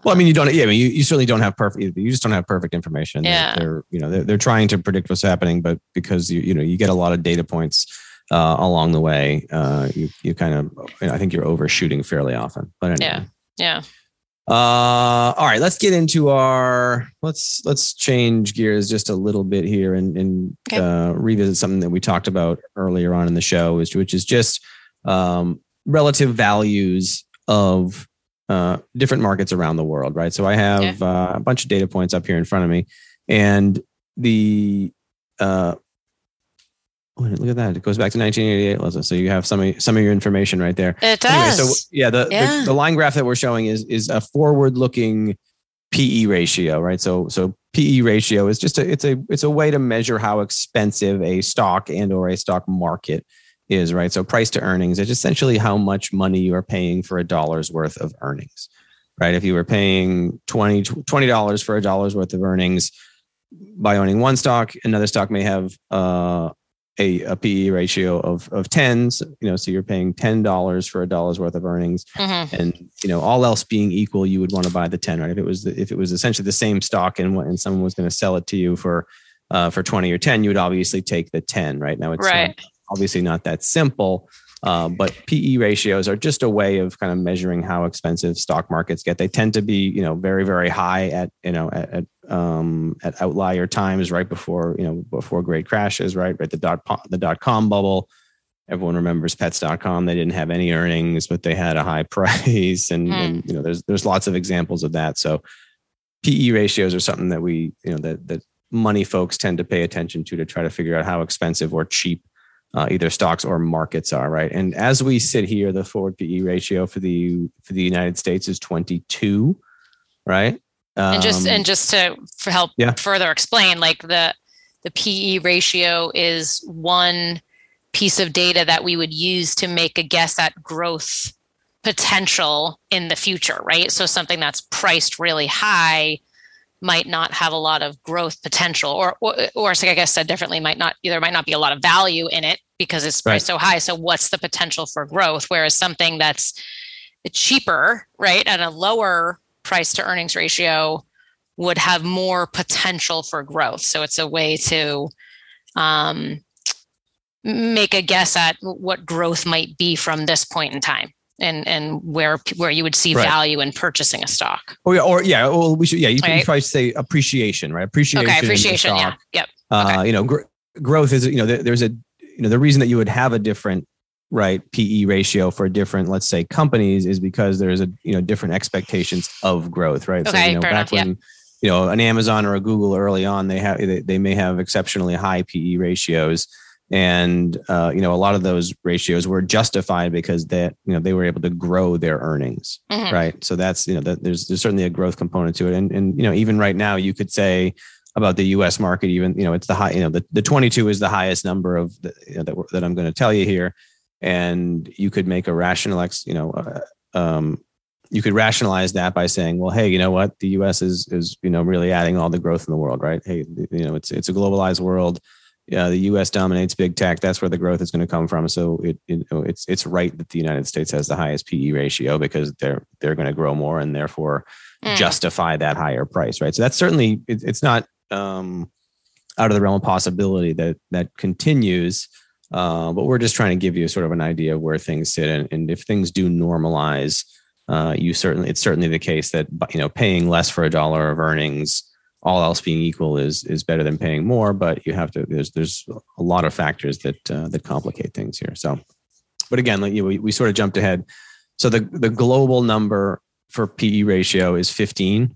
Well, I mean, you don't. Yeah, I mean, you, you certainly don't have perfect. You just don't have perfect information. Yeah. They're, you know they're, they're trying to predict what's happening, but because you you know you get a lot of data points uh, along the way, uh, you you kind of you know, I think you're overshooting fairly often. But anyway. yeah, yeah. Uh, all right, let's get into our let's let's change gears just a little bit here and and okay. uh, revisit something that we talked about earlier on in the show, which which is just um, relative values of uh, different markets around the world, right? So I have yeah. uh, a bunch of data points up here in front of me, and the uh, look at that. It goes back to 1988, Liza. So you have some of some of your information right there. It does. Anyway, so yeah, the, yeah. the the line graph that we're showing is is a forward looking PE ratio, right? So so PE ratio is just a it's a it's a way to measure how expensive a stock and or a stock market is, right? So price to earnings is essentially how much money you are paying for a dollar's worth of earnings, right? If you were paying 20 $20 for a dollar's worth of earnings by owning one stock, another stock may have uh, a, a PE ratio of, of tens, you know, so you're paying $10 for a dollar's worth of earnings. Mm-hmm. And, you know, all else being equal, you would want to buy the 10, right? If it was, if it was essentially the same stock and, and someone was going to sell it to you for, uh, for 20 or 10, you would obviously take the 10, right? Now it's right. Not, obviously not that simple. Uh, but PE ratios are just a way of kind of measuring how expensive stock markets get. They tend to be, you know, very, very high at, you know, at, at, um, at outlier times, right before, you know, before great crashes, right? Right. The dot, the dot com bubble. Everyone remembers pets.com. They didn't have any earnings, but they had a high [LAUGHS] price. And, mm. and, you know, there's, there's lots of examples of that. So PE ratios are something that we, you know, that, that money folks tend to pay attention to, to try to figure out how expensive or cheap uh, either stocks or markets are right? And as we sit here the forward pe ratio for the for the united states is 22 right? Um, and just and just to help yeah. further explain like the the pe ratio is one piece of data that we would use to make a guess at growth potential in the future right? So something that's priced really high might not have a lot of growth potential or or, or I guess said differently might not either might not be a lot of value in it because it's priced right. so high. So what's the potential for growth? Whereas something that's cheaper right at a lower price to earnings ratio would have more potential for growth. So it's a way to um, make a guess at what growth might be from this point in time and and where where you would see right. value in purchasing a stock. Oh yeah, or yeah, well we should yeah you can right. try to say appreciation, right? Appreciation. Okay, appreciation. Yeah. Yep. Uh, okay. You know, gr- growth is you know there, there's a you know the reason that you would have a different right PE ratio for different let's say companies is because there's a you know different expectations of growth, right? Okay, so you know back enough, when yep. you know an Amazon or a Google early on they have they, they may have exceptionally high PE ratios and uh, you know a lot of those ratios were justified because that you know they were able to grow their earnings mm-hmm. right so that's you know that there's there's certainly a growth component to it and and you know even right now you could say about the US market even you know it's the high you know the, the 22 is the highest number of the, you know, that, that I'm going to tell you here and you could make a rational ex you know uh, um, you could rationalize that by saying, well, hey, you know what? The U.S. is is you know really adding all the growth in the world, right? Hey, you know it's it's a globalized world yeah, the U.S. dominates big tech. That's where the growth is going to come from. So it, it, it's it's right that the United States has the highest PE ratio because they're they're going to grow more and therefore mm. justify that higher price, right? So that's certainly it, it's not um, out of the realm of possibility that that continues. Uh, but we're just trying to give you sort of an idea of where things sit, and, and if things do normalize, uh, you certainly it's certainly the case that you know paying less for a dollar of earnings all else being equal is is better than paying more but you have to there's there's a lot of factors that uh, that complicate things here. So but again like, you know, we, we sort of jumped ahead. So the the global number for pe ratio is 15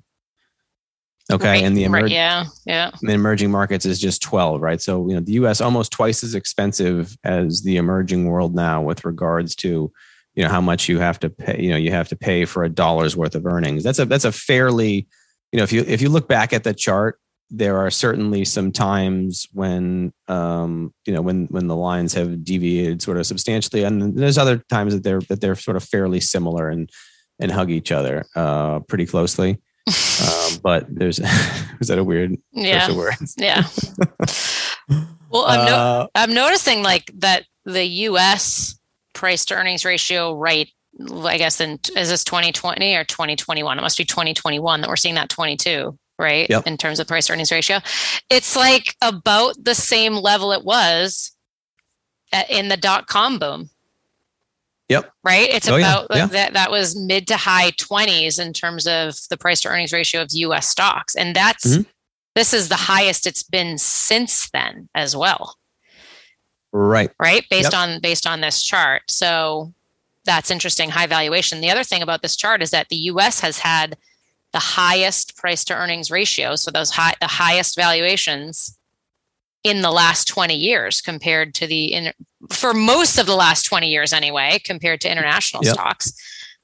okay right, and the emer- right, yeah. yeah the emerging markets is just 12 right? So you know the us almost twice as expensive as the emerging world now with regards to you know how much you have to pay you know you have to pay for a dollar's worth of earnings. That's a that's a fairly you know, if you if you look back at the chart, there are certainly some times when um, you know when when the lines have deviated sort of substantially, and there's other times that they're that they're sort of fairly similar and and hug each other uh, pretty closely. um, [LAUGHS] but there's [LAUGHS] is that a weird yeah [LAUGHS] yeah. well, I'm no, uh, I'm noticing like that the U.S. price to earnings ratio right I guess in is this 2020 or 2021? It must be 2021 that we're seeing that 22, right? Yep. In terms of price earnings ratio. It's like about the same level it was in the dot com boom. Yep. Right. It's oh, about yeah. Yeah. that that was mid to high 20s in terms of the price to earnings ratio of US stocks. And that's mm-hmm. this is the highest it's been since then as well. Right. Right. Based yep. on based on this chart. So that's interesting high valuation. The other thing about this chart is that the us has had the highest price to earnings ratio so those high the highest valuations in the last 20 years compared to the in, for most of the last 20 years anyway compared to international yep. stocks.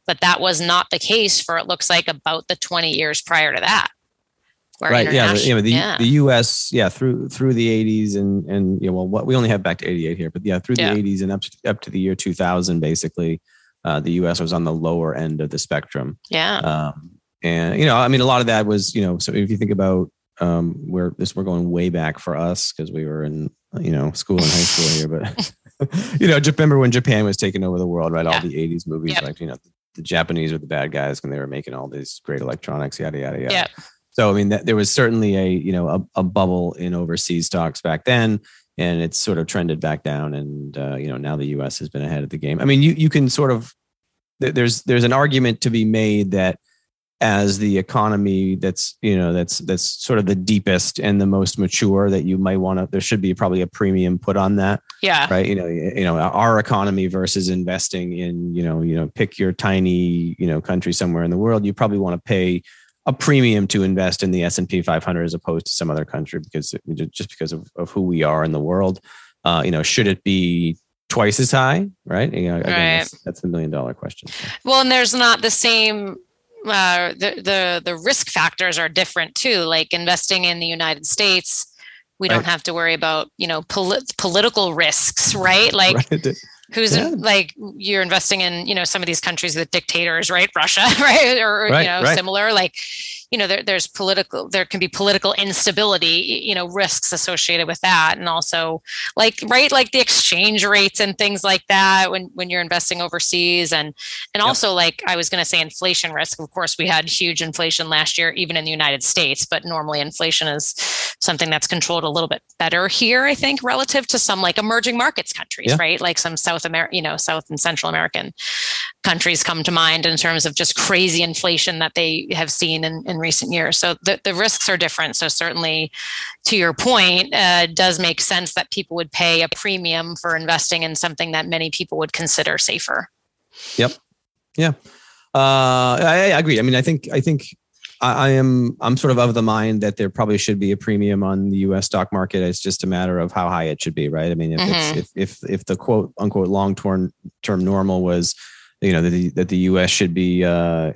But that was not the case for it looks like about the 20 years prior to that right yeah know, the, yeah. the us yeah through through the 80s and and you know well what we only have back to 88 here but yeah through the yeah. 80s and up to, up to the year 2000 basically uh, the us was on the lower end of the spectrum yeah um, and you know i mean a lot of that was you know so if you think about um, where this we're going way back for us because we were in you know school and high school here but [LAUGHS] [LAUGHS] you know remember when japan was taking over the world right yeah. all the 80s movies yep. like you know the japanese were the bad guys when they were making all these great electronics yada yada yada yeah so I mean, that, there was certainly a you know a, a, bubble in overseas stocks back then. and it's sort of trended back down. And uh, you know now the U.S. has been ahead of the game. I mean, you you can sort of there's there's an argument to be made that as the economy that's you know that's that's sort of the deepest and the most mature that you might want to there should be probably a premium put on that yeah right you know you know our economy versus investing in you know you know pick your tiny you know country somewhere in the world you probably want to pay a premium to invest in the S&P 500 as opposed to some other country because just because of, of who we are in the world uh, you know should it be twice as high right you know, again, right. That's, that's the million dollar question well and there's not the same uh, the the the risk factors are different too. Like investing in the United States, we right. don't have to worry about you know polit- political risks, right? Like. [LAUGHS] Right. Who's yeah. in, like you're investing in you know some of these countries with dictators right? Russia [LAUGHS] right? Or right, you know similar like you know there, there's political there can be political instability you know risks associated with that and also like right like the exchange rates and things like that when when you're investing overseas and and yep. also like i was going to say inflation risk of course we had huge inflation last year even in the united states but normally inflation is something that's controlled a little bit better here i think relative to some like emerging markets countries yeah. right like some south america you know south and central american countries come to mind in terms of just crazy inflation that they have seen in, in recent years. So the, the risks are different. So certainly, to your point, uh, does make sense that people would pay a premium for investing in something that many people would consider safer. Yep. Yeah. Uh, I, I agree. I mean, I think I think I, am I'm sort of of the mind that there probably should be a premium on the U.S. stock market. It's just a matter of how high it should be, right? I mean, if mm-hmm. if if if the quote unquote long term term normal was you know that the, that the U.S. should be uh,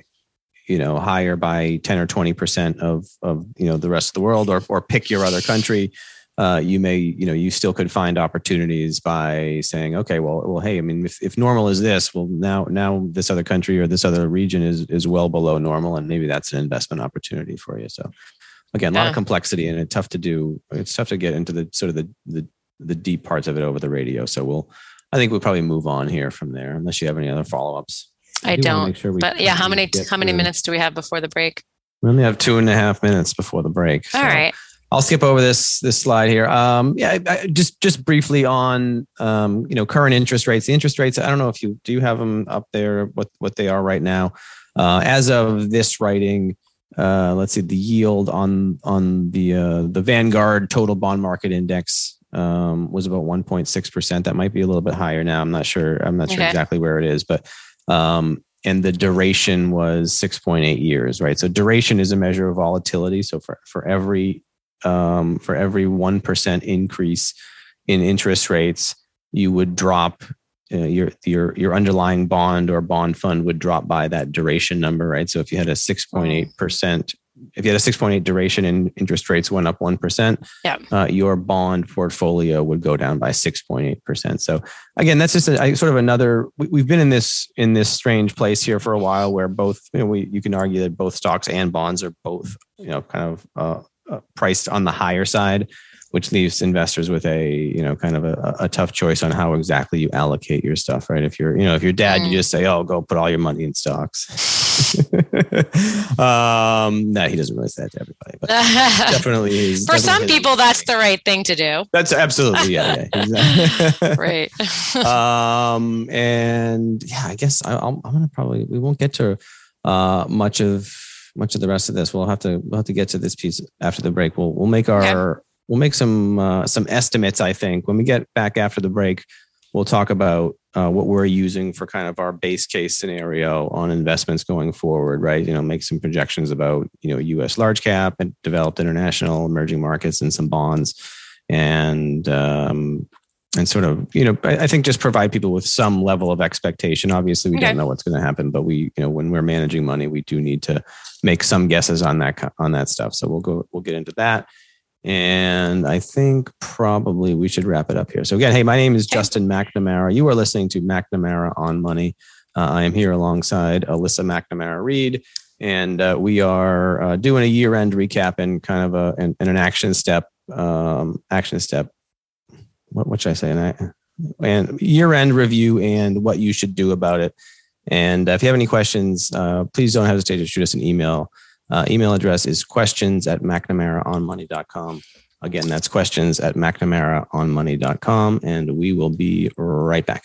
you know higher by 10 or 20 percent of of you know the rest of the world or or pick your other country uh, you may you know you still could find opportunities by saying okay well well hey i mean if, if normal is this well now now this other country or this other region is is well below normal and maybe that's an investment opportunity for you so again a lot of complexity and it's tough to do it's tough to get into the sort of the the, the deep parts of it over the radio so we'll i think we'll probably move on here from there unless you have any other follow-ups I, don't. Sure but yeah, how many how many minutes do we have before the break? We only have two and a half minutes before the break. So All right. I'll skip over this this slide here. Um, yeah, I, just just briefly on um, you know current interest rates. The interest rates. I don't know if you do you have them up there. What what they are right now. Uh, as of this writing, uh, let's see the yield on on the uh, the Vanguard Total Bond Market Index um, was about 1.6 percent. That might be a little bit higher now. I'm not sure. I'm not sure exactly where it is, but um, and the duration was 6.8 years, right? So duration is a measure of volatility. So for, for every um, for every 1% increase in interest rates, you would drop uh, your your your underlying bond or bond fund would drop by that duration number, right? So if you had a 6.8 percent if you had a 6.8 duration and interest rates went up 1%, yeah. Uh, your bond portfolio would go down by 6.8%. So again, that's just a, sort of another, we, have been in this, in this strange place here for a while where both, you know, we, you can argue that both stocks and bonds are both, you know, kind of uh, uh, priced on the higher side which leaves investors with a you know kind of a, a, tough choice on how exactly you allocate your stuff right if you're you know if you're dad mm. you just say oh go put all your money in stocks [LAUGHS] [LAUGHS] um no he doesn't really say that to everybody but definitely [LAUGHS] for definitely some people that's the right thing to do that's absolutely yeah, yeah [LAUGHS] right um and yeah i guess I, i'm gonna probably we won't get to uh much of much of the rest of this. We'll have to we'll have to get to this piece after the break. We'll we'll make our we'll make some uh, some estimates. I think when we get back after the break, we'll talk about uh, what we're using for kind of our base case scenario on investments going forward. Right, you know, make some projections about you know U.S. large cap and developed international emerging markets and some bonds, and um, and sort of you know I, think just provide people with some level of expectation. Obviously, we okay. don't know what's going to happen, but we you know when we're managing money, we do need to make some guesses on that on that stuff. So we'll go we'll get into that. And I think probably we should wrap it up here. So, again, hey, my name is Justin McNamara. You are listening to McNamara on Money. Uh, I am here alongside Alyssa McNamara Reed, and uh, we are uh, doing a year end recap and kind of a, and, and an action step. Um, action step. What, what should I say? And, and year end review and what you should do about it. And if you have any questions, uh, please don't hesitate to shoot us an email uh, email address is questions at McNamaraonmoney.com. Again, that's questions at McNamaraonmoney.com, and we will be right back.